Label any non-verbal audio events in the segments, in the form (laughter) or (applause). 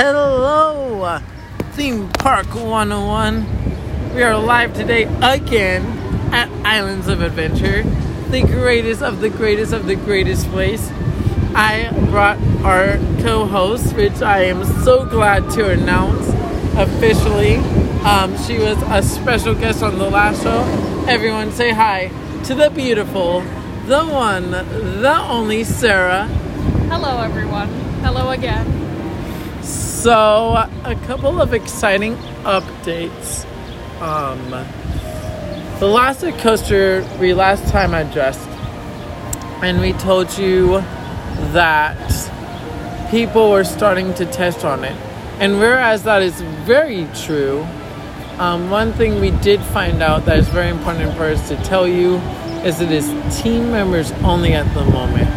Hello, Theme Park 101. We are live today again at Islands of Adventure, the greatest of the greatest of the greatest place. I brought our co host, which I am so glad to announce officially. Um, she was a special guest on the last show. Everyone say hi to the beautiful, the one, the only Sarah. Hello, everyone. Hello again. So, a couple of exciting updates. Um, the last coaster we last time addressed, and we told you that people were starting to test on it. And whereas that is very true, um, one thing we did find out that is very important for us to tell you is it is team members only at the moment.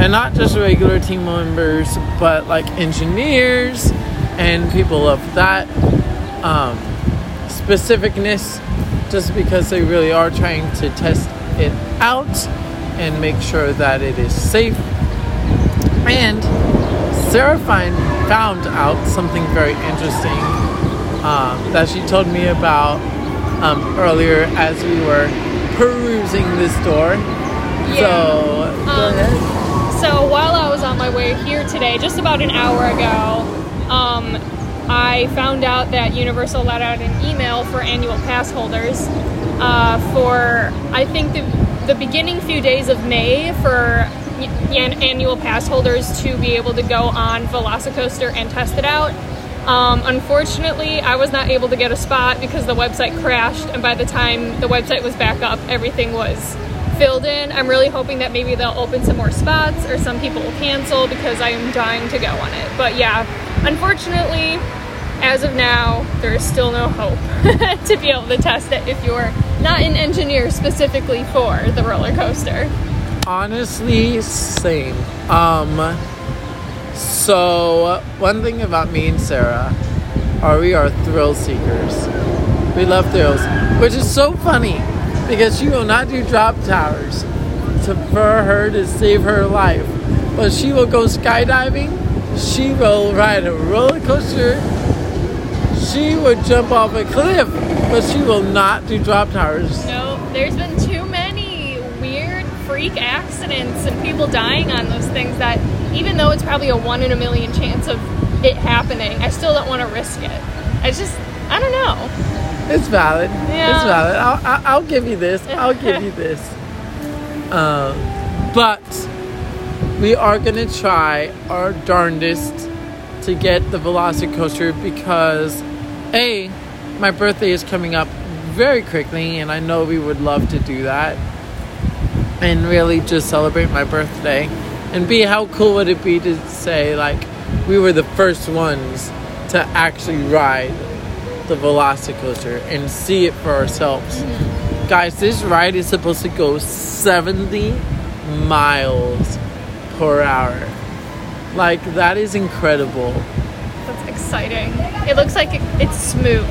And not just regular team members, but like engineers and people of that um, specificness just because they really are trying to test it out and make sure that it is safe. And Sarah Fine found out something very interesting um, that she told me about um, earlier as we were perusing the store. Yeah. So, Um. So while I was on my way here today, just about an hour ago, um, I found out that Universal let out an email for annual pass holders uh, for I think the the beginning few days of May for an- annual pass holders to be able to go on Velocicoaster and test it out. Um, unfortunately, I was not able to get a spot because the website crashed, and by the time the website was back up, everything was filled in. I'm really hoping that maybe they'll open some more spots or some people will cancel because I am dying to go on it. But yeah, unfortunately, as of now, there is still no hope (laughs) to be able to test it if you're not an engineer specifically for the roller coaster. Honestly, same. Um, so one thing about me and Sarah are we are thrill seekers. We love thrills, which is so funny because she will not do drop towers to for her to save her life, but she will go skydiving. She will ride a roller coaster. She would jump off a cliff, but she will not do drop towers. No, there's been too many weird freak accidents and people dying on those things that even though it's probably a one in a million chance of it happening, I still don't want to risk it. I just, I don't know. It's valid. Yeah. It's valid. I'll, I'll, I'll give you this. I'll give (laughs) you this. Um, but we are gonna try our darndest to get the Velocicoaster because a my birthday is coming up very quickly, and I know we would love to do that and really just celebrate my birthday. And b how cool would it be to say like we were the first ones to actually ride the Velocicoaster and see it for ourselves. Mm-hmm. Guys, this ride is supposed to go 70 miles per hour. Like, that is incredible. That's exciting. It looks like it, it's smooth.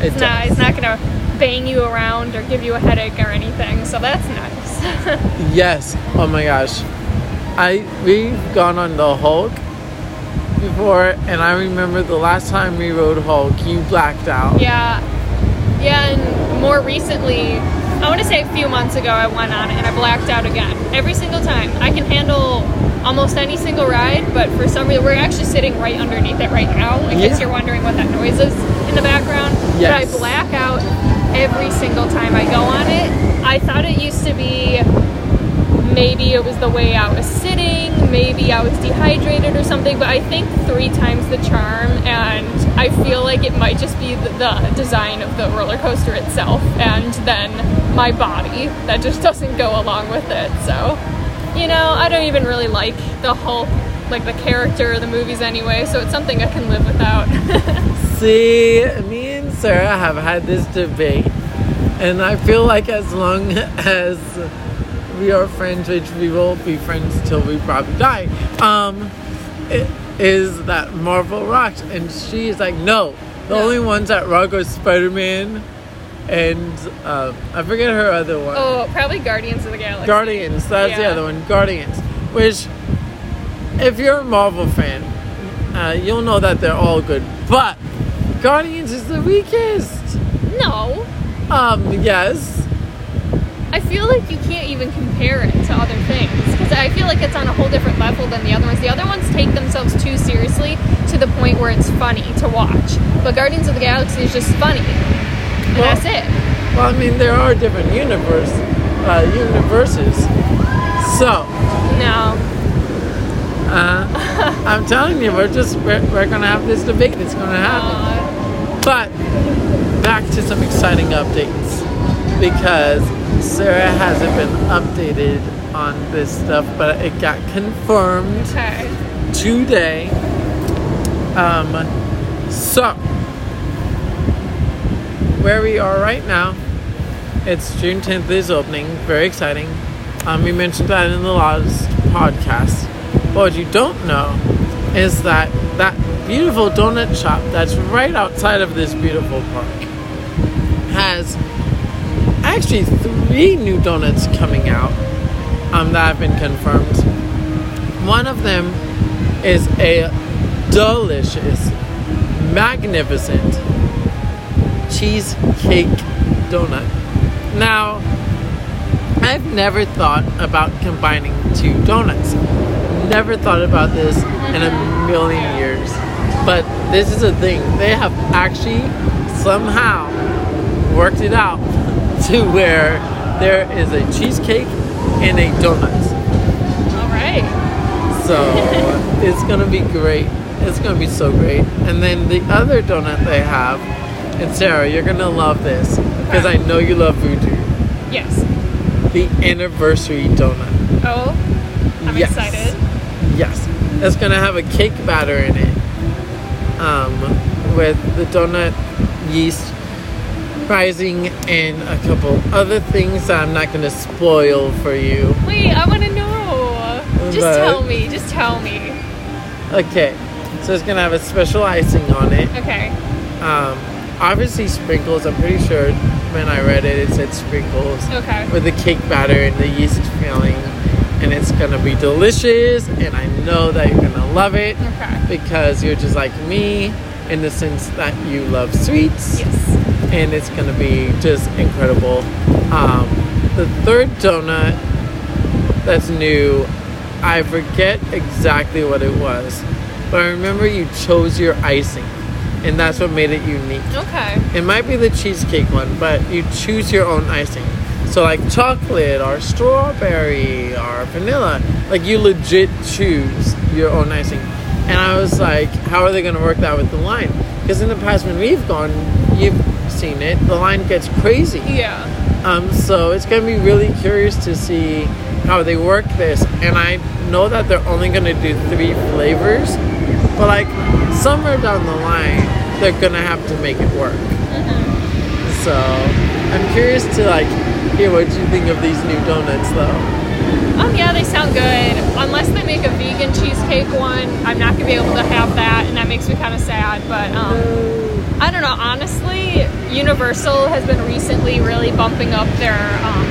It It's not, it's not gonna bang you around or give you a headache or anything, so that's nice. (laughs) Yes. Oh my gosh. I we've gone on the Hulk before and I remember the last time we rode Hulk, you blacked out. yeah. Yeah, and more recently, I want to say a few months ago, I went on it and I blacked out again. Every single time. I can handle almost any single ride, but for some reason, we're actually sitting right underneath it right now, in case you're wondering what that noise is in the background. Yes. But I black out every single time I go on it. I thought it used to be maybe it was the way I was sitting, maybe I was dehydrated or something, but I think three times the charm, and I feel like it might just be the, design of the roller coaster itself, and then my body that just (laughs) doesn't go along with it. So, you know, I don't even really like the whole, like the character of the movies anyway, so it's something I can live without. (laughs) See, me and Sarah have had this debate, and I feel like as long (laughs) as we are friends, which we will be friends till we probably die, um, is that Marvel rocks, and she's like, no, the No. only ones that rock are Spider Man, and um, I forget her other one. oh, probably Guardians of the Galaxy. Guardians. That's the other one. Guardians. Which, if you're a Marvel fan, uh, you'll know that they're all good. But Guardians is the weakest. No. Um, yes. I feel like you can't even compare it to other things because I feel like it's on a whole different level than the other ones. The other ones take themselves too seriously to the point where it's funny to watch. But Guardians of the Galaxy is just funny. And Well- that's it. Well, I mean, there are different universe, uh, universes. So, No. uh, I'm telling you, we're just we're, we're gonna have this debate. It's gonna happen. Uh, But back to some exciting updates because Sarah hasn't been updated on this stuff, but it got confirmed okay. today. Um, so where we are right now, it's June 10th is opening. Very exciting. Um, we mentioned that in the last podcast. But what you don't know is that that beautiful donut shop that's right outside of this beautiful park has actually three new donuts coming out um, that have been confirmed. One of them is a delicious, magnificent cheesecake donut. Now, I've never thought about combining two donuts. Never thought about this in a million years. But this is a thing. They have actually somehow worked it out to where there is a cheesecake and a donut. All right. So (laughs) it's gonna be great. It's gonna be so great. And then the other donut they have, and Sarah, you're gonna love this because I know you love voodoo. Yes. The anniversary donut. Oh, I'm Yes. excited. Yes, it's gonna have a cake batter in it, um, with the donut yeast rising and a couple other things that I'm not gonna spoil for you. Wait, I want to know. Just But- tell me. Just tell me. Okay, so it's gonna have a special icing on it. Okay. Um, obviously sprinkles. I'm pretty sure when I read it, it said sprinkles Okay. with the cake batter and the yeast filling, and it's gonna be delicious. And I know that you're gonna love it Okay. because you're just like me in the sense that you love sweets, Yes. And it's gonna be just incredible. Um, the third donut that's new, I forget exactly what it was, but I remember you chose your icing, and that's what made it unique. Okay. It might be the cheesecake one, but you choose your own icing. So like chocolate or strawberry or vanilla, like you legit choose your own icing. And I was like, how are they going to work that with the line? Because in the past when we've gone, you've seen it, the line gets crazy. Yeah. Um, so it's gonna be really curious to see how they work this. And I know that they're only gonna do three flavors, but like somewhere down the line, they're gonna have to make it work. So I'm curious to like hear what you think of these new donuts, though. Um, yeah, they sound good. Unless they make a vegan cheesecake one, I'm not gonna be able to have that, and that makes me kind of sad. But um, I don't know. Honestly, Universal has been recently really bumping up their um,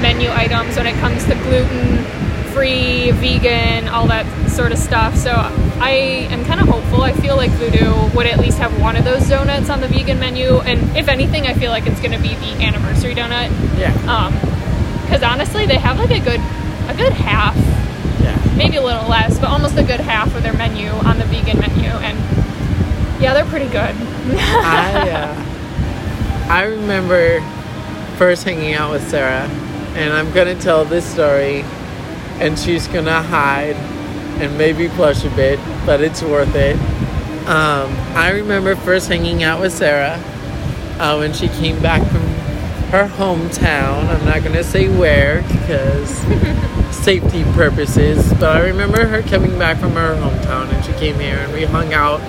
menu items when it comes to gluten free, vegan, all that sort of stuff. So I am kind of hopeful. I feel like Voodoo would at least have one of those donuts on the vegan menu, and if anything, I feel like it's gonna be the anniversary donut. Yeah, Um, because honestly, they have like a good, a good half yeah. maybe a little less, but almost a good half of their menu on the vegan menu, and yeah, they're pretty good. I uh, I remember first hanging out with Sarah, and I'm gonna tell this story, and she's gonna hide and maybe blush a bit, but it's worth it. Um, I remember first hanging out with Sarah uh, when she came back from her hometown. I'm not gonna say where because (laughs) safety purposes, but I remember her coming back from her hometown, and she came here, and we hung out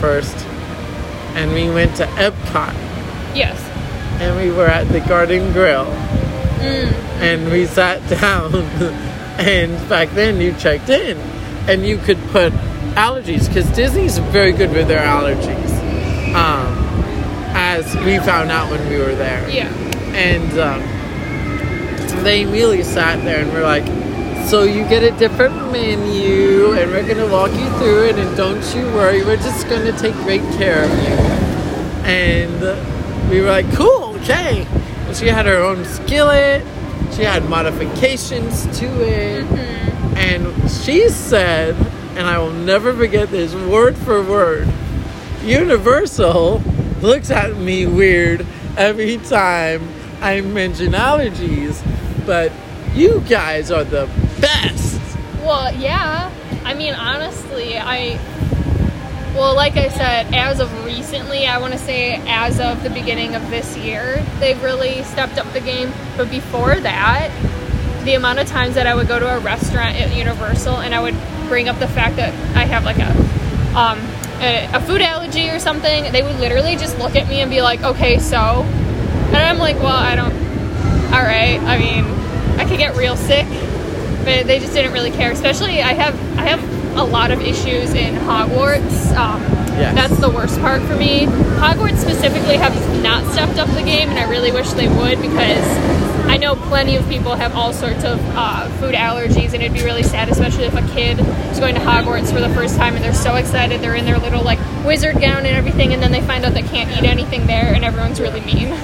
first, and we went to Epcot, yes. and we were at the Garden Grill, Mm. and we sat (laughs) down, and back then you checked in, and you could put allergies because Disney's very good with their allergies, um, as we found out when we were there. Yeah. And um, they immediately sat there and were like, So you get a different menu, and we're gonna walk you through it. And don't you worry, we're just gonna take great care of you. And we were like, cool, okay. And she had her own skillet. She had modifications to it, mm-hmm. and she said, and I will never forget this word for word. Universal looks at me weird every time I mention allergies, but you guys are the best. Well, yeah. I mean, honestly, I. Well, like I said, as of recently, I want to say as of the beginning of this year, they've really stepped up the game. But before that, the amount of times that I would go to a restaurant at Universal and I would bring up the fact that I have like a um, a, a food allergy or something, they would literally just look at me and be like, "Okay, so," and I'm like, "Well, I don't. All right. I mean, I could get real sick." but they just didn't really care. Especially, I have I have a lot of issues in Hogwarts. Um, Yes. That's the worst part for me. Hogwarts specifically have not stepped up the game, and I really wish they would because I know plenty of people have all sorts of uh, food allergies, and it'd be really sad, especially if a kid is going to Hogwarts for the first time and they're so excited, they're in their little like wizard gown and everything, and then they find out they can't eat anything there, and everyone's really mean. (laughs)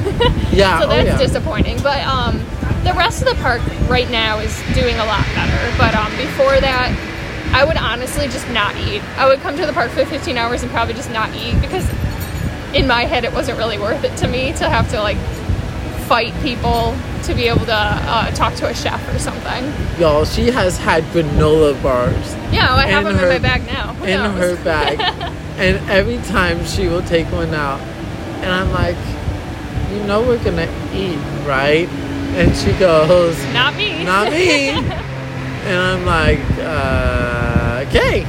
Yeah, so oh, that's yeah. disappointing. But um, the rest of the park right now is doing a lot better. But um, before that, I would honestly just not eat. I would come to the park for 15 hours and probably just not eat because in my head it wasn't really worth it to me to have to like fight people to be able to uh, talk to a chef or something. Y'all, she has had granola bars Yeah, I have them her- in my bag now. Who in knows? her bag. (laughs) and every time she will take one out. And I'm like, you know we're gonna eat, right? And she goes, Not me. not me. (laughs) and I'm like, uh, okay.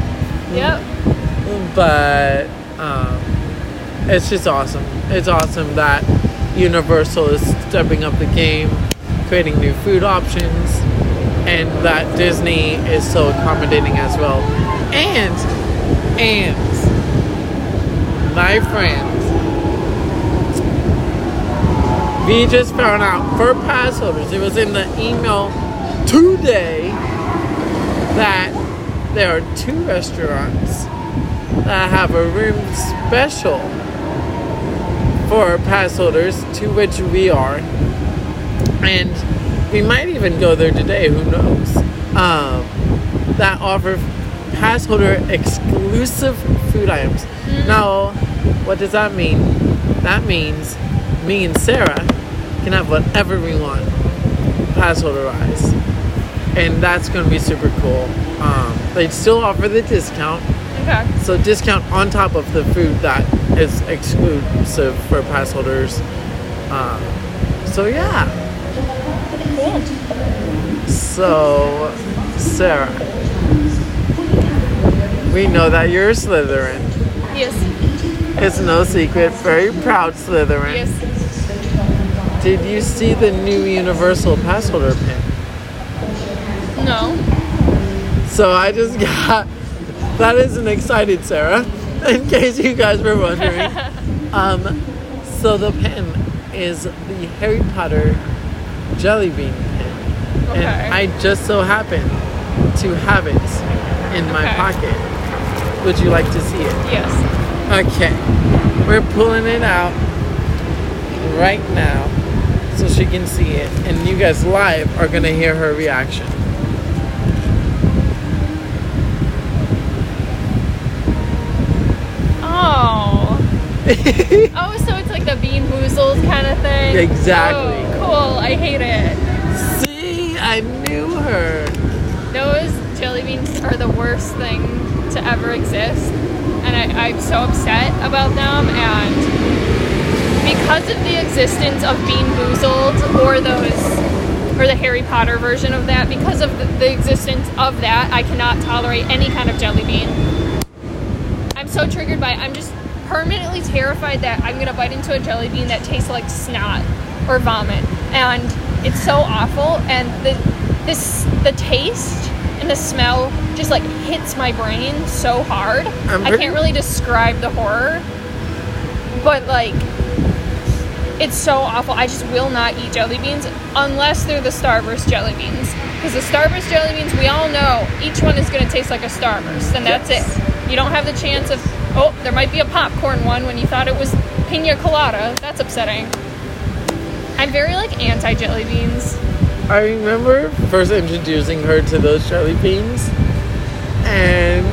(laughs) Yep. But um, it's just awesome. It's awesome that Universal is stepping up the game, creating new food options, and that Disney is so accommodating as well. And, and, my friends, we just found out for pass holders, it was in the email today that there are two restaurants that have a room special for pass holders, to which we are. And we might even go there today, who knows? Um, that offer pass holder exclusive food items. Now, what does that mean? That means me and Sarah can have whatever we want, pass holder wise. And that's going to be super cool. Um, they still offer the discount, Okay. so discount on top of the food that is exclusive for pass holders. Um, so yeah. Cool. So Sarah, we know that you're a Slytherin. Yes. It's no secret. Very proud Slytherin. Yes. Did you see the new Universal pass holder pin? No. So I just got. That is an excited, Sarah. (laughs) In case you guys were wondering. (laughs) um, so the pin is the Harry Potter jelly bean pin, Okay. and I just so happen to have it in my Okay. pocket. Would you like to see it? yes. Okay, we're pulling it out right now so she can see it, and you guys live are gonna hear her reaction. Oh. (laughs) oh, so it's like the Bean Boozled kind of thing? Exactly. Oh, cool. I hate it. See, I knew her. Those jelly beans are the worst thing to ever exist. And I, I'm so upset about them. And because of the existence of Bean Boozled or those, or the Harry Potter version of that, because of the, the existence of that, I cannot tolerate any kind of jelly bean. I'm so triggered by it. I'm just permanently terrified that I'm gonna bite into a jelly bean that tastes like snot or vomit, and it's so awful. And the this the taste and the smell just like hits my brain so hard. I'm I can't really describe the horror, but like. It's so awful. I just will not eat jelly beans unless they're the Starburst jelly beans. Because the Starburst jelly beans, we all know each one is going to taste like a Starburst, and that's Yes. it. You don't have the chance of, oh, there might be a popcorn one when you thought it was pina colada. That's upsetting. I'm very like anti jelly beans. I remember first introducing her to those jelly beans, and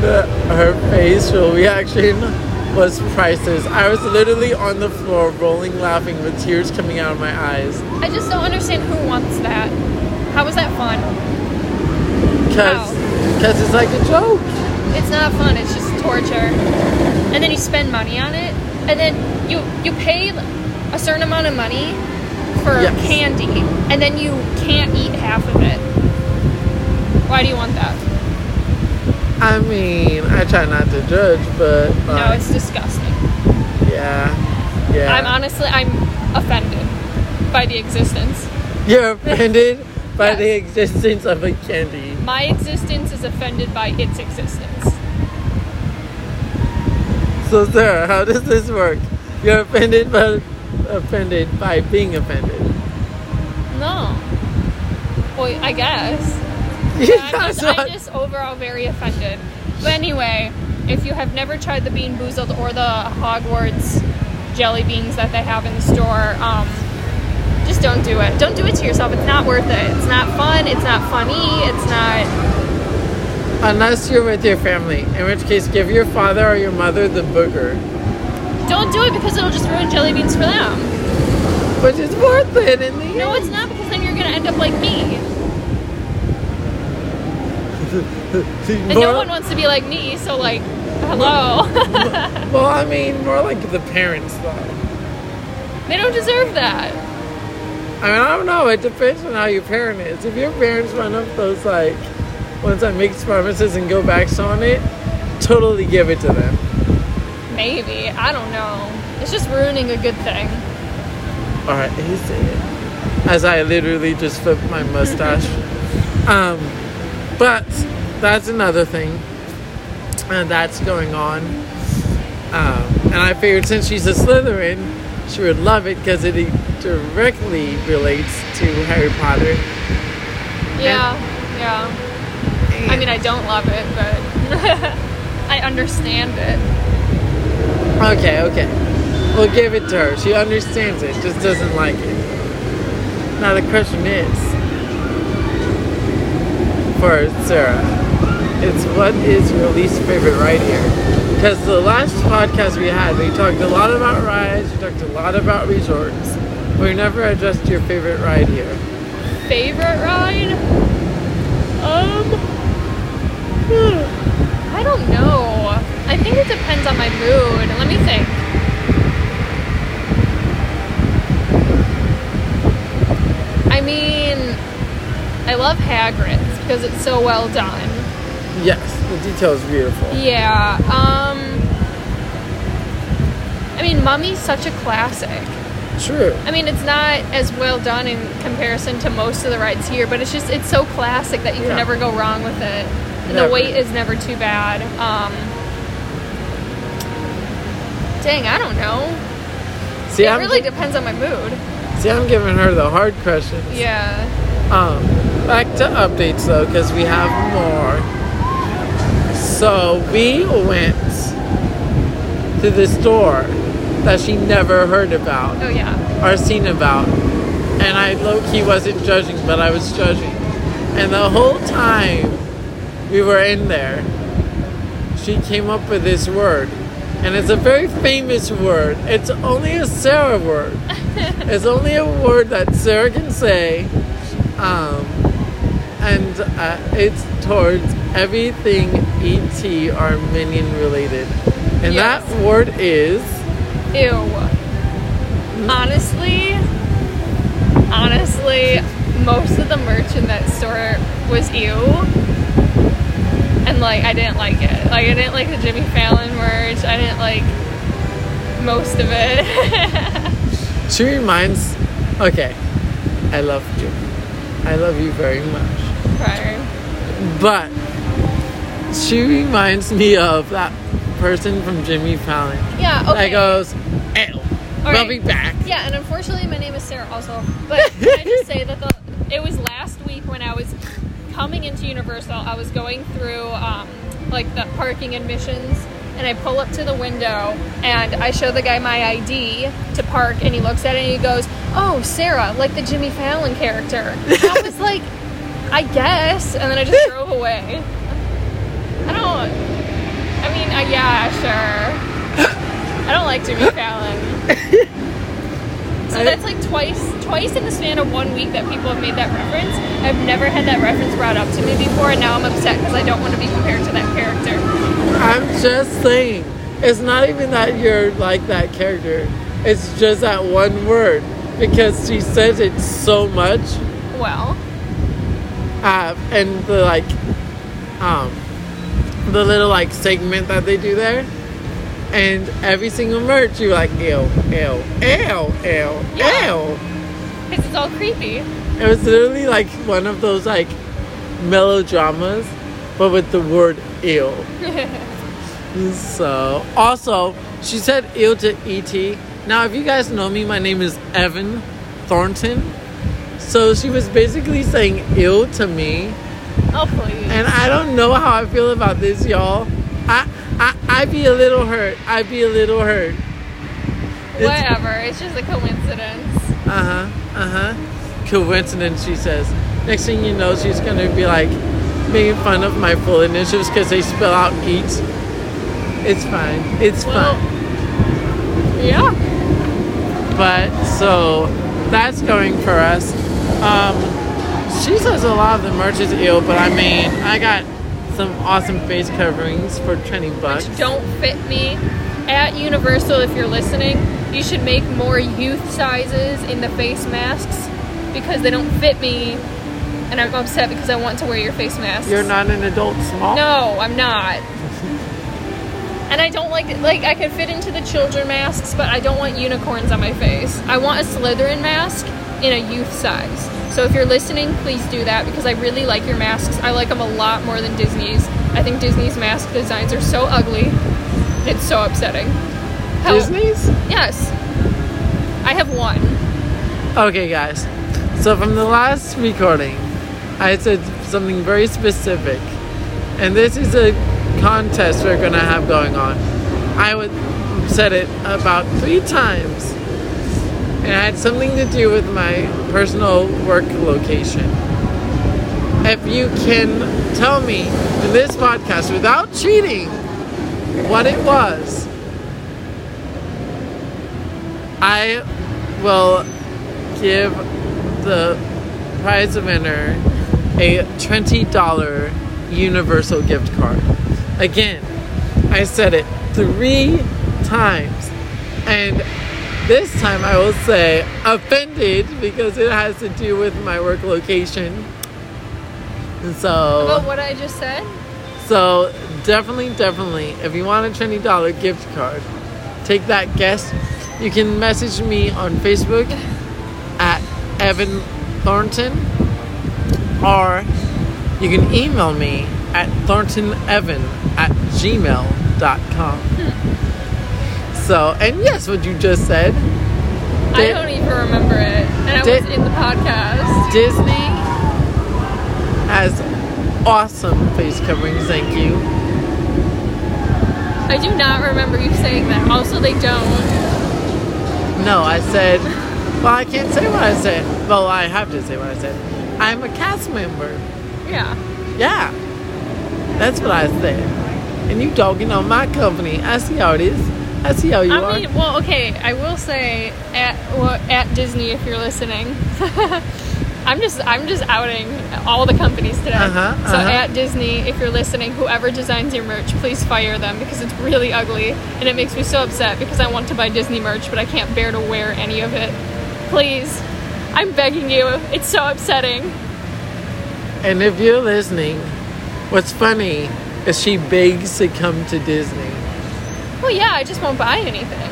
her facial reaction was priceless. I was literally on the floor, rolling, laughing, with tears coming out of my eyes. I just don't understand who wants that. How was that fun? Because cause it's like a joke. It's not fun. It's just torture. And then you spend money on it, and then you you pay a certain amount of money for Yes. candy, and then you can't eat half of it. Why do you want that? I mean, I try not to judge, but no, it's disgusting. yeah, yeah. I'm honestly I'm offended by the existence. You're offended (laughs) by Yes. the existence of a candy. My existence is offended by its existence. So, sir, how does this work? You're offended, but offended by being offended. No. Well, I guess. (laughs) Yeah, I'm just, I'm just overall very offended. But anyway, if you have never tried the Bean Boozled or the Hogwarts jelly beans that they have in the store, um, just don't do it. Don't do it to yourself. It's not worth it. It's not fun. It's not funny. It's not. Unless you're with your family, in which case, give your father or your mother the booger. Don't do it because it'll just ruin jelly beans for them. But it's worth it in the No, end. it's not because then you're gonna end up like me. (laughs) And no one wants to be like me. So like, hello. (laughs) Well, I mean, more like the parents, though. they don't deserve that. I mean, I don't know. It depends on how your parent is. If your parents run up those, like, ones I make promises and go backs on it, totally give it to them. Maybe. I don't know. It's just ruining a good thing. Alright, is it? As I literally just flipped my mustache. (laughs) um, but that's another thing. And that's going on. Um, and I figured since she's a Slytherin, she would love it because it directly relates to Harry Potter. Yeah, yeah. I mean, I don't love it, but (laughs) I understand it. Okay, okay. We'll give it to her. She understands it, just doesn't like it. Now the question is for Sarah, it's what is your least favorite ride here? Because the last podcast we had, we talked a lot about rides, we talked a lot about resorts. but We never addressed your favorite ride here. Favorite ride? Um, I don't know. I think it depends on my mood. Let me think. I mean, I love Hagrid's because it's so well done. Yes, the detail is beautiful. Yeah. Um. I mean, Mummy's such a classic. True. I mean, it's not as well done in comparison to most of the rides here, but it's just it's so classic that you Yeah. can never go wrong with it. The weight is never too bad. Um. Dang, I don't know. See, it I'm, really depends on my mood. see, I'm giving her the hard questions. Yeah. Um, back to updates though, because we have more. So we went to the store that she never heard about Oh yeah. or seen about, and I low key wasn't judging, but I was judging. And the whole time we were in there, she came up with this word, and it's a very famous word. It's only a Sarah word. (laughs) it's only a word that Sarah can say, um, and uh, it's towards everything ET or Minion related. And Yes. that word is Ew. Honestly, honestly, most of the merch in that store was ew. And like I didn't like it. Like I didn't like the Jimmy Fallon merch. I didn't like most of it. (laughs) She reminds. Okay, I love you. I love you very much. Right. But she reminds me of that person from Jimmy Fallon Yeah, okay. that goes, "Ew, we'll right. be back." Yeah, and unfortunately my name is Sarah also. But can I just (laughs) say that the it was last week when I was coming into Universal, I was going through um, like the parking admissions, and I pull up to the window and I show the guy my ID to park, and he looks at it and he goes, "Oh, Sarah, like the Jimmy Fallon character." And I was (laughs) like, "I guess," and then I just drove away. I don't. I mean, uh, yeah, sure. I don't like Jimmy Fallon. (laughs) So that's like twice, twice in the span of one week that people have made that reference. I've never had that reference brought up to me before, and now I'm upset because I don't want to be compared to that character. I'm just saying, it's not even that you're like that character. It's just that one word because she says it so much. Well, Uh, and the like, um, the little like segment that they do there, and every single merch you're like, ew, ew, ew, ew, Yeah. ew. because it's all creepy. It was literally like one of those like melodramas, but with the word ew. (laughs) So, also, she said ew to ET. Now, if you guys know me, my name is Evan Thornton. So she was basically saying ew to me. Oh please. And I don't know how I feel about this, y'all. I, I, I'd be a little hurt. I'd be a little hurt. It's- Whatever. It's just a coincidence. Uh huh. Uh huh. Coincidence, she says. Next thing you know, she's gonna be like making fun of my full initials because they spell out eat. It's fine. It's Well, fine. yeah. But so that's going for us. Um, she says a lot of the merch is ill, but I mean, I got some awesome face coverings for 20 bucks. Which don't fit me. At Universal, if you're listening, you should make more youth sizes in the face masks because they don't fit me, and I'm upset because I want to wear your face mask. You're not an adult small? No, I'm not. (laughs) And I don't like like I could fit into the children masks, but I don't want unicorns on my face. I want a Slytherin mask in a youth size. So if you're listening, please do that because I really like your masks. I like them a lot more than Disney's. I think Disney's mask designs are so ugly. It's so upsetting. How- Disney's? Yes. I have one. Okay, guys. So from the last recording, I said something very specific, and this is a contest we're gonna have going on. I would said it about three times, and it had something to do with my personal work location. If you can tell me in this podcast without cheating what it was, I will give the prize winner a $20 Universal gift card. Again, I said it three times. And this time I will say offended because it has to do with my work location. And so. About what I just said? So definitely, definitely, if you want a twenty dollar gift card, take that guess. You can message me on Facebook (laughs) at Evan Thornton, or you can email me at thorntonevan at gmail.com. So, and yes, what you just said, I don't even remember it. And I was in the podcast. Disney has awesome face coverings. Thank you. I do not remember you saying that. Also, they don't. No, I said, well, I can't say what I said. Well, I have to say what I said. I'm a cast member. Yeah. Yeah. That's what I said. And you talking on my company. I see how it is. I see how you I are. mean, well, okay. I will say at well, at Disney, if you're listening, (laughs) I'm just I'm just outing all the companies today. Uh-huh, So uh-huh. at Disney, if you're listening, whoever designs your merch, please fire them because it's really ugly and it makes me so upset because I want to buy Disney merch, but I can't bear to wear any of it. Please, I'm begging you. It's so upsetting. and if you're listening, what's funny is she begs to come to Disney. Well, yeah, I just won't buy anything.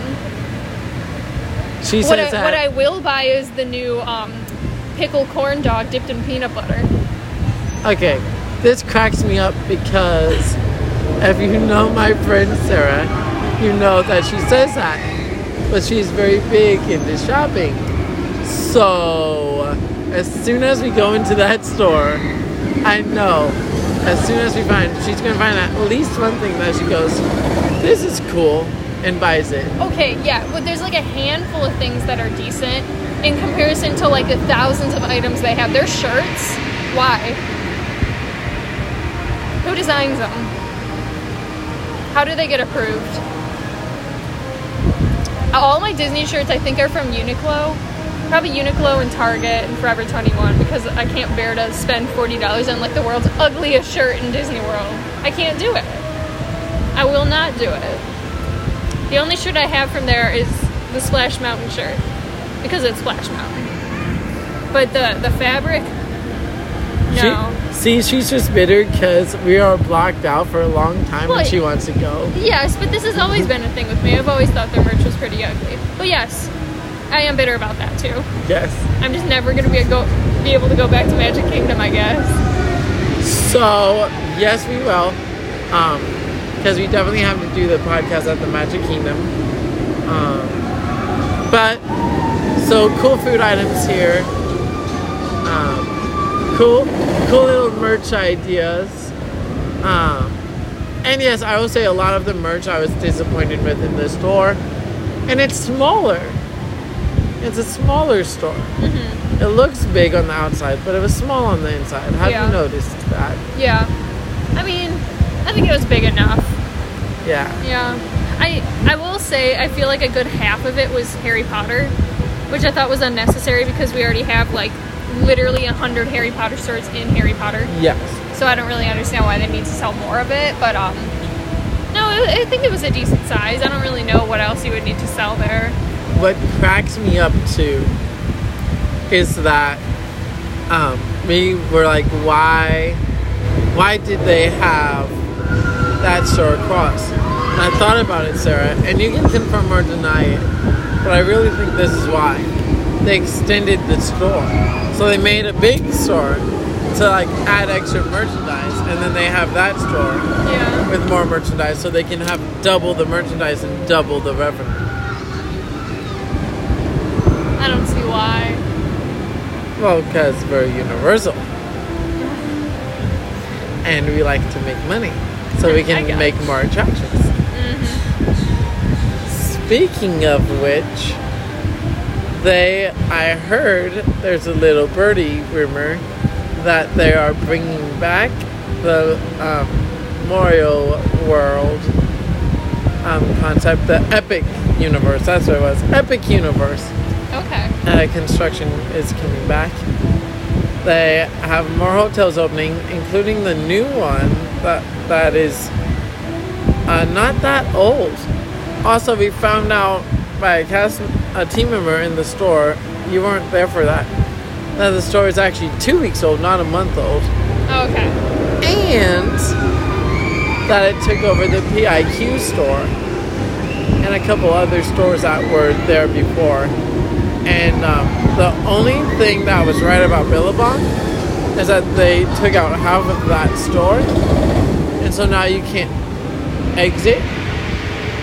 She What I, says that. what I will buy is the new um, pickle corn dog dipped in peanut butter. Okay, this cracks me up because if you know my friend Sarah, you know that she says that, but she's very big into shopping. So as soon as we go into that store, I know. As soon as we find, she's gonna find at least one thing that she goes, "This is cool," and buys it. Okay, yeah, but there's like a handful of things that are decent in comparison to like the thousands of items they have. Their shirts, why? Who designs them? How do they get approved? All my Disney shirts, I think, are from Uniqlo. Probably Uniqlo and Target and Forever 21 because I can't bear to spend $40 on like the world's ugliest shirt in Disney World. I can't do it. I will not do it. The only shirt I have from there is the Splash Mountain shirt because it's Splash Mountain. But the the fabric, no. She, see, she's just bitter because we are blocked out for a long time Well, and she wants to go. Yes, but this has always been a thing with me. I've always thought their merch was pretty ugly. But yes, I am bitter about that too. Yes. I'm just never gonna be a go be able to go back to Magic Kingdom, I guess. So yes, we will, um, because we definitely have to do the podcast at the Magic Kingdom. Um, but so cool food items here. Um, cool, cool little merch ideas. Um, and yes, I will say a lot of the merch I was disappointed with in the store, and it's smaller. It's a smaller store. It looks big on the outside, but it was small on the inside. Have Yeah. you noticed that? Yeah. I mean, I think it was big enough. Yeah. Yeah. I I will say I feel like a good half of it was Harry Potter, which I thought was unnecessary because we already have like literally a hundred Harry Potter stores in Harry Potter. Yes. So I don't really understand why they need to sell more of it. But um, no, I I think it was a decent size. I don't really know what else you would need to sell there. What cracks me up too is that um, we were like, why, why did they have that store across? And I thought about it, Sarah, and you can confirm or deny it, but I really think this is why they extended the store. So they made a big store to like add extra merchandise, and then they have that store Yeah. with more merchandise so they can have double the merchandise and double the revenue. I don't see why. Well, because we're universal. And we like to make money. So we can make more attractions. Speaking of which, they, I heard there's a little birdie rumor that they are bringing back the um, Mario World um, concept, the Epic Universe. That's what it was. Epic Universe Okay. uh, construction is coming back. They have more hotels opening, including the new one that that is uh, not that old. Also, we found out by a cast a team member in the store. You weren't there for that. That the store is actually two weeks old, not a month old, Okay. and that it took over the PIQ store and a couple other stores that were there before. And um, the only thing that was right about Billabong is that they took out half of that store, and so now you can't exit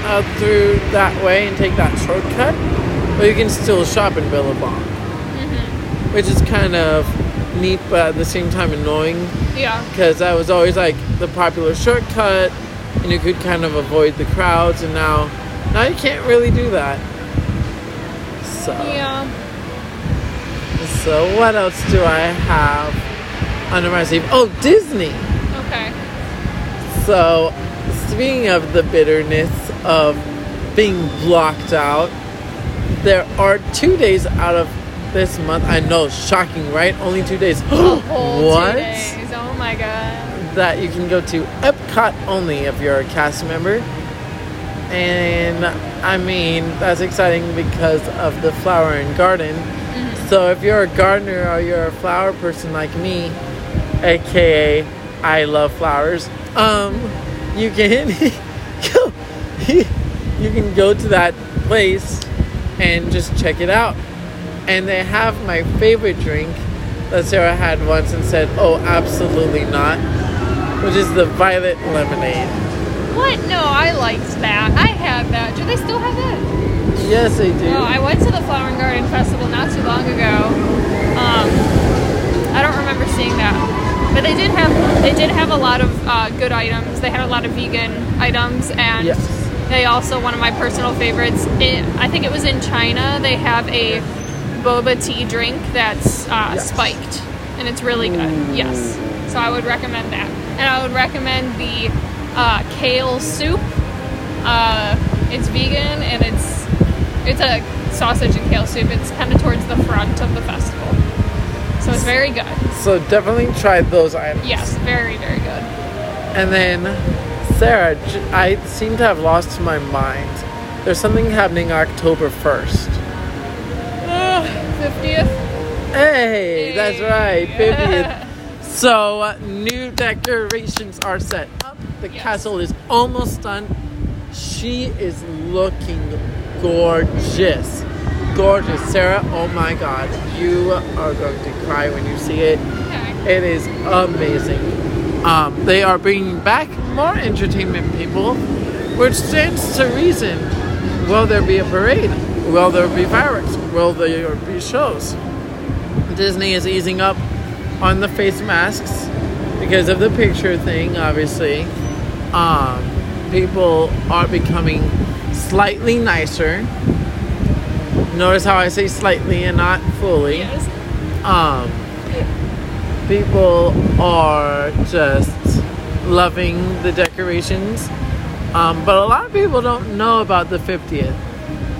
uh, through that way and take that shortcut, but you can still shop in Billabong, which is kind of neat, but at the same time annoying. Yeah. because that was always like the popular shortcut and you could kind of avoid the crowds and now now you can't really do that. So Yeah. So what else do i have under my sleeve oh disney Okay. so speaking of the bitterness of being blocked out there are two days out of this month i know shocking right only two days A whole (gasps) what two days. Oh my god. that you can go to Epcot only if you're a cast member. And I mean, that's exciting because of the flower and garden. So if you're a gardener or you're a flower person like me, aka I love flowers, um, you can (laughs) go, you can go to that place and just check it out. And they have my favorite drink that Sarah had once and said, "Oh, absolutely not," which is the violet lemonade. What? No, I liked that. I had that. Do they still have that? Yes, they do. Oh, I went to the Flower and Garden Festival not too long ago. Um, I don't remember seeing that. But they did have they did have a lot of uh, good items. They had a lot of vegan items, and Yes. they also one of my personal favorites. It, I think it was in China. They have a boba tea drink that's uh, Yes. spiked, and it's really good. Yes, so I would recommend that, and I would recommend the uh, kale soup. Uh, it's vegan and it's it's a sausage and kale soup. It's kind of towards the front of the festival, so it's very good. So definitely try those items. Yes, very very good. And then, Sarah, I seem to have lost my mind. There's something happening October 1st. Fiftieth. Hey, that's right, (laughs) Hey. 50th. So, uh, new decorations are set up. The Yes. castle is almost done. She is looking gorgeous. Gorgeous. Sarah, oh my god. You are going to cry when you see it. Okay. It is amazing. Um, they are bringing back more entertainment people, which stands to reason. Will there be a parade? Will there be fireworks? Will there be shows? Disney is easing up on the face masks because of the picture thing, obviously. Um, people are becoming slightly nicer. Notice how I say slightly and not fully Yes. um, people are just loving the decorations. Um, but a lot of people don't know about the 50th.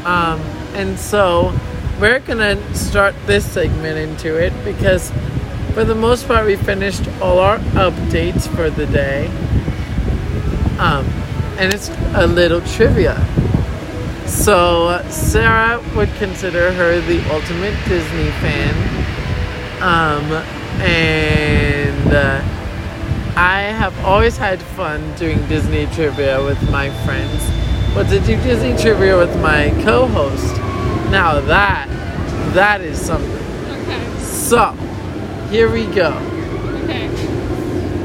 Um, and so we're going to start this segment into it because for the most part we finished all our updates for the day. Um, and it's a little trivia. So Sarah would consider her the ultimate Disney fan. Um, and uh, I have always had fun doing Disney trivia with my friends. But to do Disney trivia with my co-host, now that that is something. Okay. So here we go. Okay.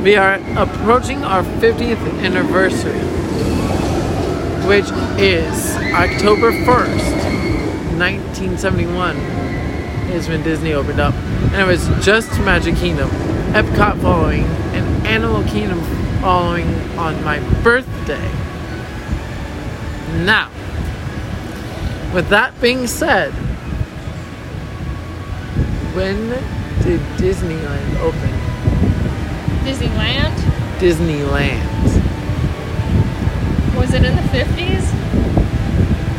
We are approaching our 50th anniversary, which is October 1st, 1971, is when Disney opened up. And it was just Magic Kingdom, Epcot following, and Animal Kingdom following on my birthday. Now, with that being said, when did Disneyland open? Disneyland. Disneyland. Was it in the fifties,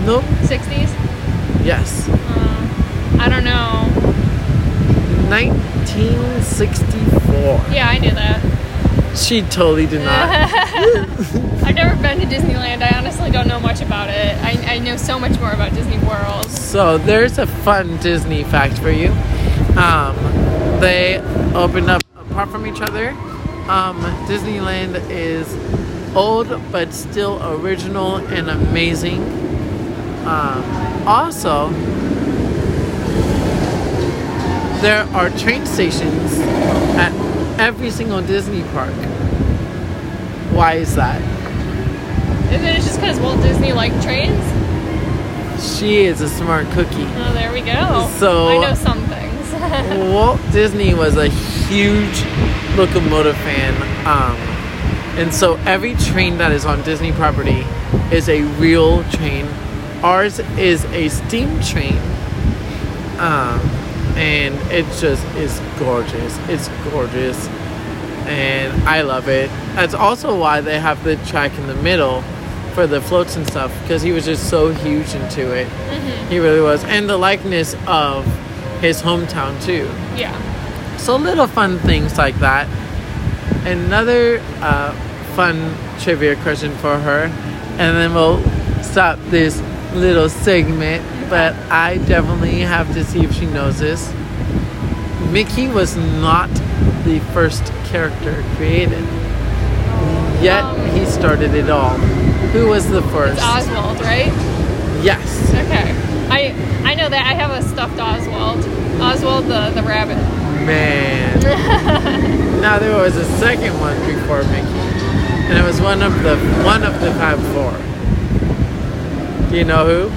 Nope. sixties? Yes. Uh, I don't know. 1964. Yeah, I knew that. She totally did not. (laughs) I've never been to Disneyland. I honestly don't know much about it. I, I know so much more about Disney World. so there's a fun Disney fact for you. Um, they opened up apart from each other. Um, Disneyland is old but still original and amazing. Um, also, there are train stations at every single Disney park. Why is that? Is it just because Walt Disney liked trains? She is a smart cookie. Oh, there we go. So- I know some things. (laughs) Walt Disney was a huge locomotive fan. Um, and so every train that is on Disney property is a real train. Ours is a steam train. Um, and it just is gorgeous. It's gorgeous. And I love it. That's also why they have the track in the middle for the floats and stuff because he was just so huge into it. He really was. And the likeness of his hometown, too. yeah. So little fun things like that. Another uh, fun trivia question for her, and then we'll stop this little segment. But I definitely have to see if she knows this. Mickey was not the first character created. Yet he started it all. Who was the first? Oswald, right? Yes. Okay. I I know that. I have a stuffed Oswald. Oswald the, the rabbit. Man. (laughs) now there was a second one before Mickey, and it was one of the one of the Fab Four. Do you know who?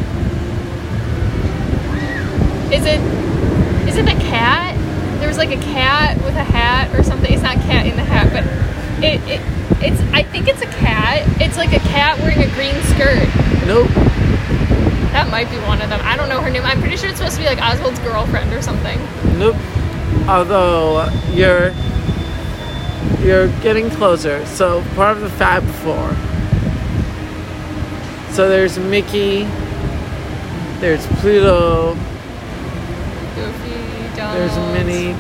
Is it is it the cat? There was like a cat with a hat or something. It's not cat in the hat, but it, it it's I think it's a cat. It's like a cat wearing a green skirt. Nope. That might be one of them. I don't know her name. I'm pretty sure it's supposed to be like Oswald's girlfriend or something. Nope. Although uh, you're you're getting closer. So part of the Fab Four. So there's Mickey. There's Pluto. Goofy, Donald. There's Minnie.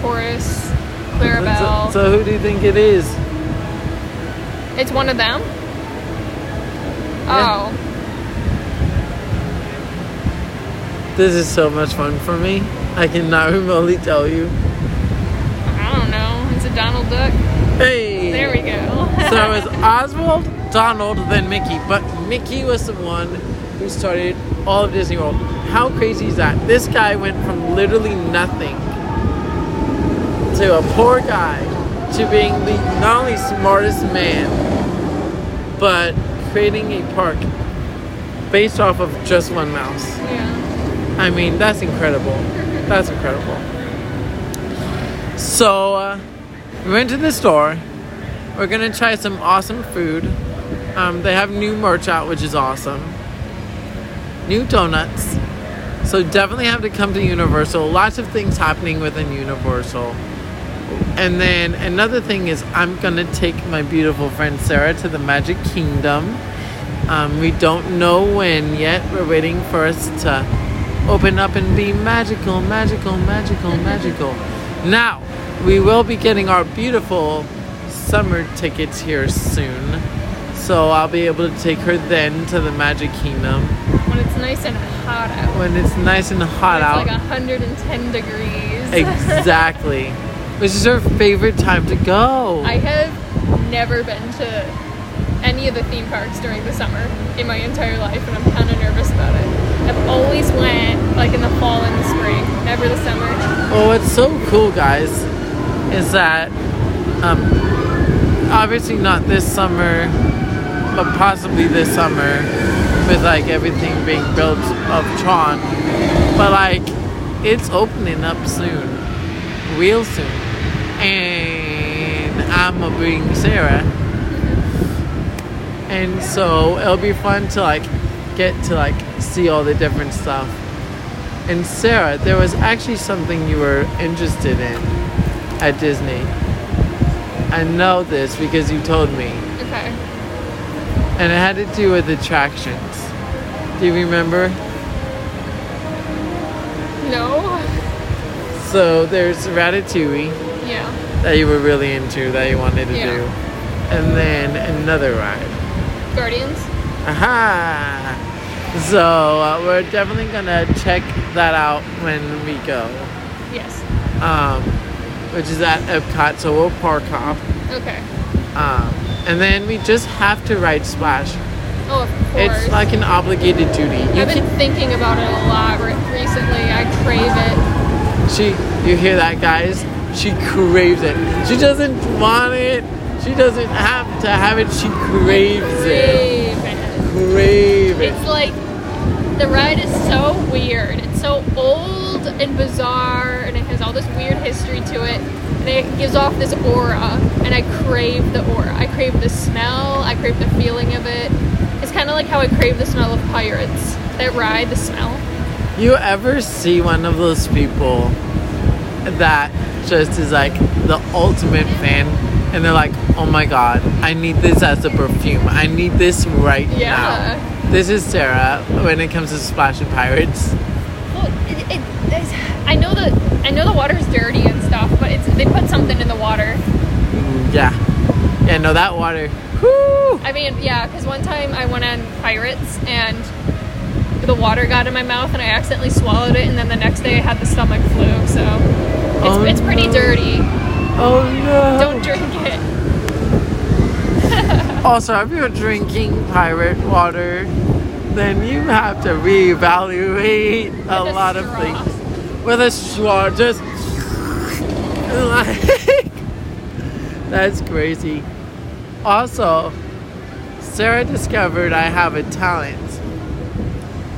Horace, So, Clarabelle. so who do you think it is? it's one of them. Yeah. Oh, This is so much fun for me. I cannot remotely tell you. I don't know. It's a Donald Duck. Hey. There we go. so it was (laughs) Oswald, Donald, then Mickey. But Mickey was the one who started all of Disney World. How crazy is that? This guy went from literally nothing to a poor guy to being the not only smartest man, but creating a park based off of just one mouse. yeah. I mean, that's incredible. That's incredible. So, uh, we went to the store. We're gonna try some awesome food. Um, they have new merch out, which is awesome. New donuts. So, definitely have to come to Universal. Lots of things happening within Universal. And then another thing is, I'm gonna take my beautiful friend Sarah to the Magic Kingdom. Um, we don't know when yet. We're waiting for us to open up and be magical, magical, magical, magical. Now, we will be getting our beautiful summer tickets here soon. So I'll be able to take her then to the Magic Kingdom When it's nice and hot out. when it's nice and hot it's out. like 110 degrees. exactly. (laughs) Which is her favorite time to go. I have never been to any of the theme parks during the summer in my entire life, and I'm kind of nervous about it. I've always went like in the fall and the spring, never the summer. Oh, it's so cool, guys, is that um, obviously not this summer, but possibly this summer, with like everything being built of Tron. But like, it's opening up soon, real soon, and I'm gonna bring Sarah, and so it'll be fun to like get to like see all the different stuff. And Sarah, there was actually something you were interested in at Disney. I know this because you told me. Okay. And it had to do with attractions. Do you remember? No. So there's Ratatouille Yeah. that you were really into that you wanted to Yeah. do. And then another ride. Guardians. Aha! So uh, we're definitely gonna check that out when we go. Yes. Um, which is at Epcot, so we'll park hop. Okay. Um, and then we just have to ride Splash. Oh, of course. It's like an obligated duty. You I've been can, thinking about it a lot re- recently. I crave it. she, you hear that, guys? She craves it. She doesn't want it. She doesn't have to have it. She craves it. crave it. Crave it. It's like the ride is so weird. It's so old and bizarre, and it has all this weird history to it. And it gives off this aura, and I crave the aura. I crave the smell. I crave the feeling of it. It's kind of like how I crave the smell of pirates. That ride, the smell. You ever see one of those people that just is like the ultimate fan and they're like, oh my god, I need this as a perfume. I need this right Yeah. now. This is Sarah when it comes to Splash and Pirates. It, I know the I know the water's dirty and stuff, but it's they put something in the water. Mm, Yeah. Yeah, no, that water. Whoo! I mean, yeah, because one time I went on Pirates and the water got in my mouth and I accidentally swallowed it, and then the next day I had the stomach flu. So it's, Oh, it's pretty no. dirty. Oh no! Don't drink it. (laughs) Also, if you're drinking pirate water, then you have to reevaluate a With a lot of things. With a straw, just like (laughs) that's crazy. Also, Sarah discovered I have a talent,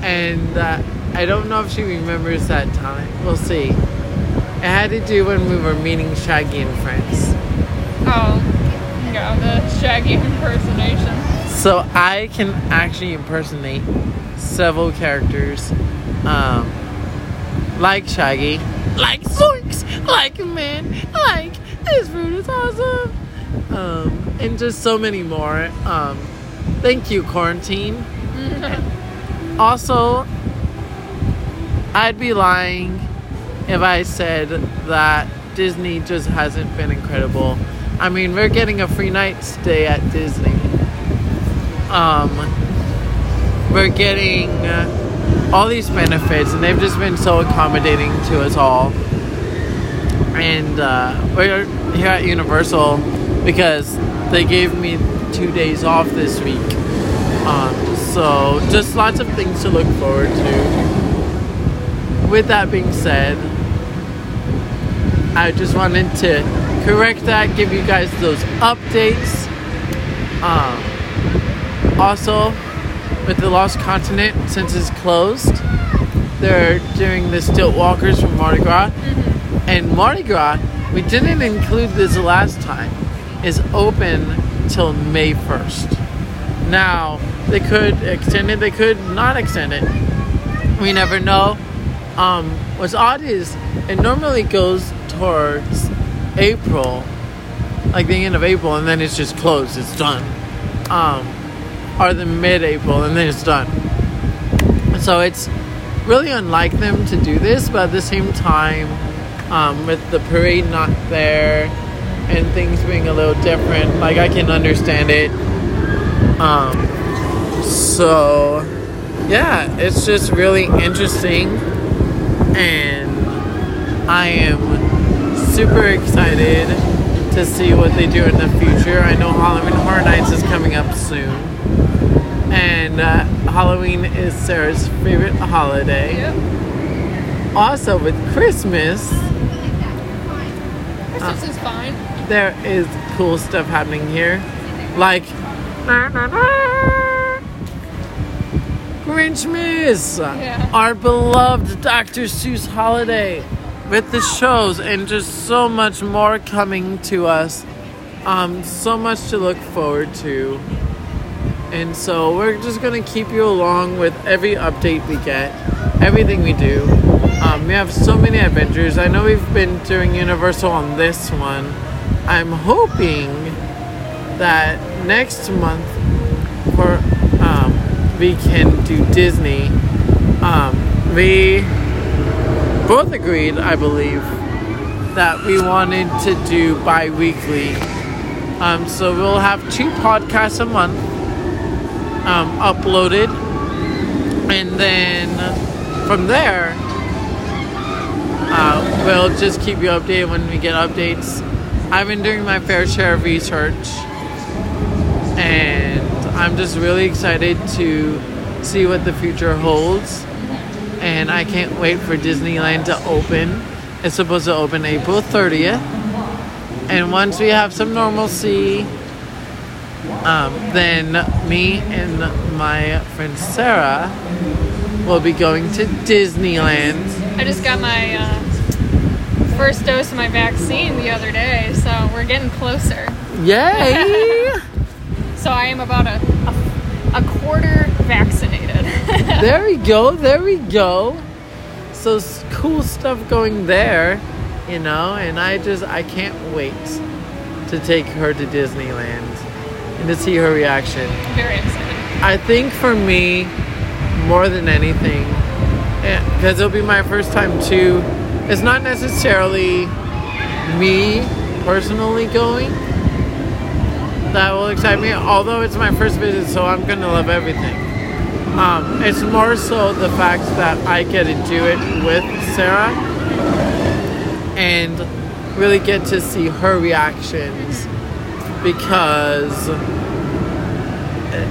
and uh, I don't know if she remembers that talent. We'll see. It had to do when we were meeting Shaggy and friends. Oh, yeah, the Shaggy impersonation. So I can actually impersonate several characters, um, like Shaggy, like Zoinks, like Man, like this food is awesome, um, and just so many more. Um, thank you, quarantine. (laughs) also, I'd be lying if I said that Disney just hasn't been incredible. I mean, we're getting a free night stay at Disney. Um, we're getting all these benefits, and they've just been so accommodating to us all. And uh, we're here at Universal because they gave me two days off this week. Um, so just lots of things to look forward to. With that being said, I just wanted to correct that, give you guys those updates. Um, also, with the Lost Continent, since it's closed, they're doing the Stilt Walkers from Mardi Gras. And Mardi Gras, we didn't include this last time, is open till May 1st. Now, they could extend it, they could not extend it. We never know. Um, what's odd is it normally goes towards April, like the end of April, and then it's just closed, it's done. Um, or the mid April, and then it's done. So it's really unlike them to do this, but at the same time, um, with the parade not there and things being a little different, like I can understand it. Um, so yeah, it's just really interesting, and I am super excited to see what they do in the future. I know Halloween Horror Nights is coming up soon, and uh, Halloween is Sarah's favorite holiday. Yep. Also, with Christmas, Christmas is fine. there is cool stuff happening here, like Grinchmas, Yeah. our beloved Dr. Seuss holiday, with the shows and just so much more coming to us. Um, so much to look forward to. And so we're just gonna keep you along with every update we get, everything we do. Um, we have so many adventures. I know we've been doing Universal on this one. I'm hoping that next month for um, we can do Disney. Um, we both agreed, I believe, that we wanted to do bi-weekly. Um, so we'll have two podcasts a month um, uploaded, and then from there, uh, we'll just keep you updated when we get updates. I've been doing my fair share of research, and I'm just really excited to see what the future holds. And I can't wait for Disneyland to open. It's supposed to open April 30th. And once we have some normalcy, um, then me and my friend Sarah will be going to Disneyland. I just got my uh, first dose of my vaccine the other day, so we're getting closer. Yay! (laughs) So I am about a, a, a quarter vaccinated. (laughs) there we go, there we go. So cool stuff going there, you know, and I just I can't wait to take her to Disneyland and to see her reaction. Very excited. I think for me, more than anything, because it'll be my first time too, it's not necessarily me personally going that will excite me, although it's my first visit, so I'm gonna love everything. Um, it's more so the fact that I get to do it with Sarah and really get to see her reactions because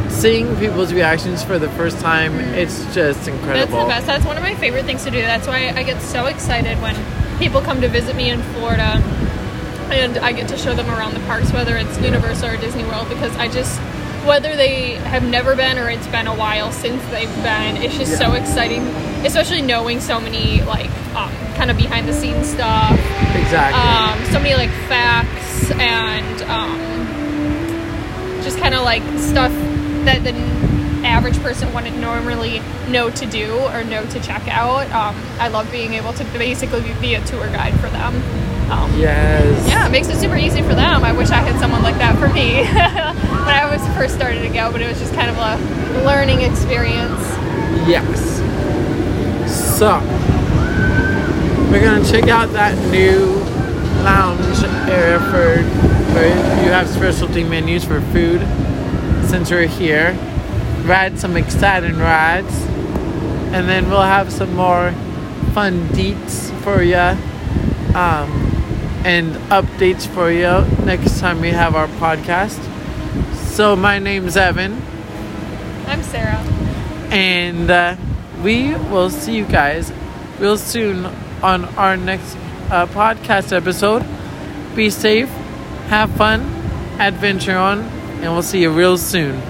seeing people's reactions for the first time, it's just incredible. That's the best. That's one of my favorite things to do. That's why I get so excited when people come to visit me in Florida and I get to show them around the parks, whether it's Universal or Disney World, because I just whether they have never been or it's been a while since they've been, it's just so exciting, especially knowing so many like um, kind of behind the scenes stuff, Exactly. um, so many like facts and um, just kind of like stuff that the average person wouldn't normally know to do or know to check out. Um, I love being able to basically be a tour guide for them. Um, yes. yeah, it makes it super easy for them. I wish I had someone like that for me (laughs) when I was first started to go, but it was just kind of a learning experience. Yes. So, we're gonna check out that new lounge area for you have specialty menus for food. Since we're here, ride some exciting rides, and then we'll have some more fun deets for you, um, and updates for you next time we have our podcast. So my name's Evan I'm Sarah. and uh, we will see you guys real soon on our next uh, podcast episode. Be safe, have fun, adventure on, and we'll see you real soon.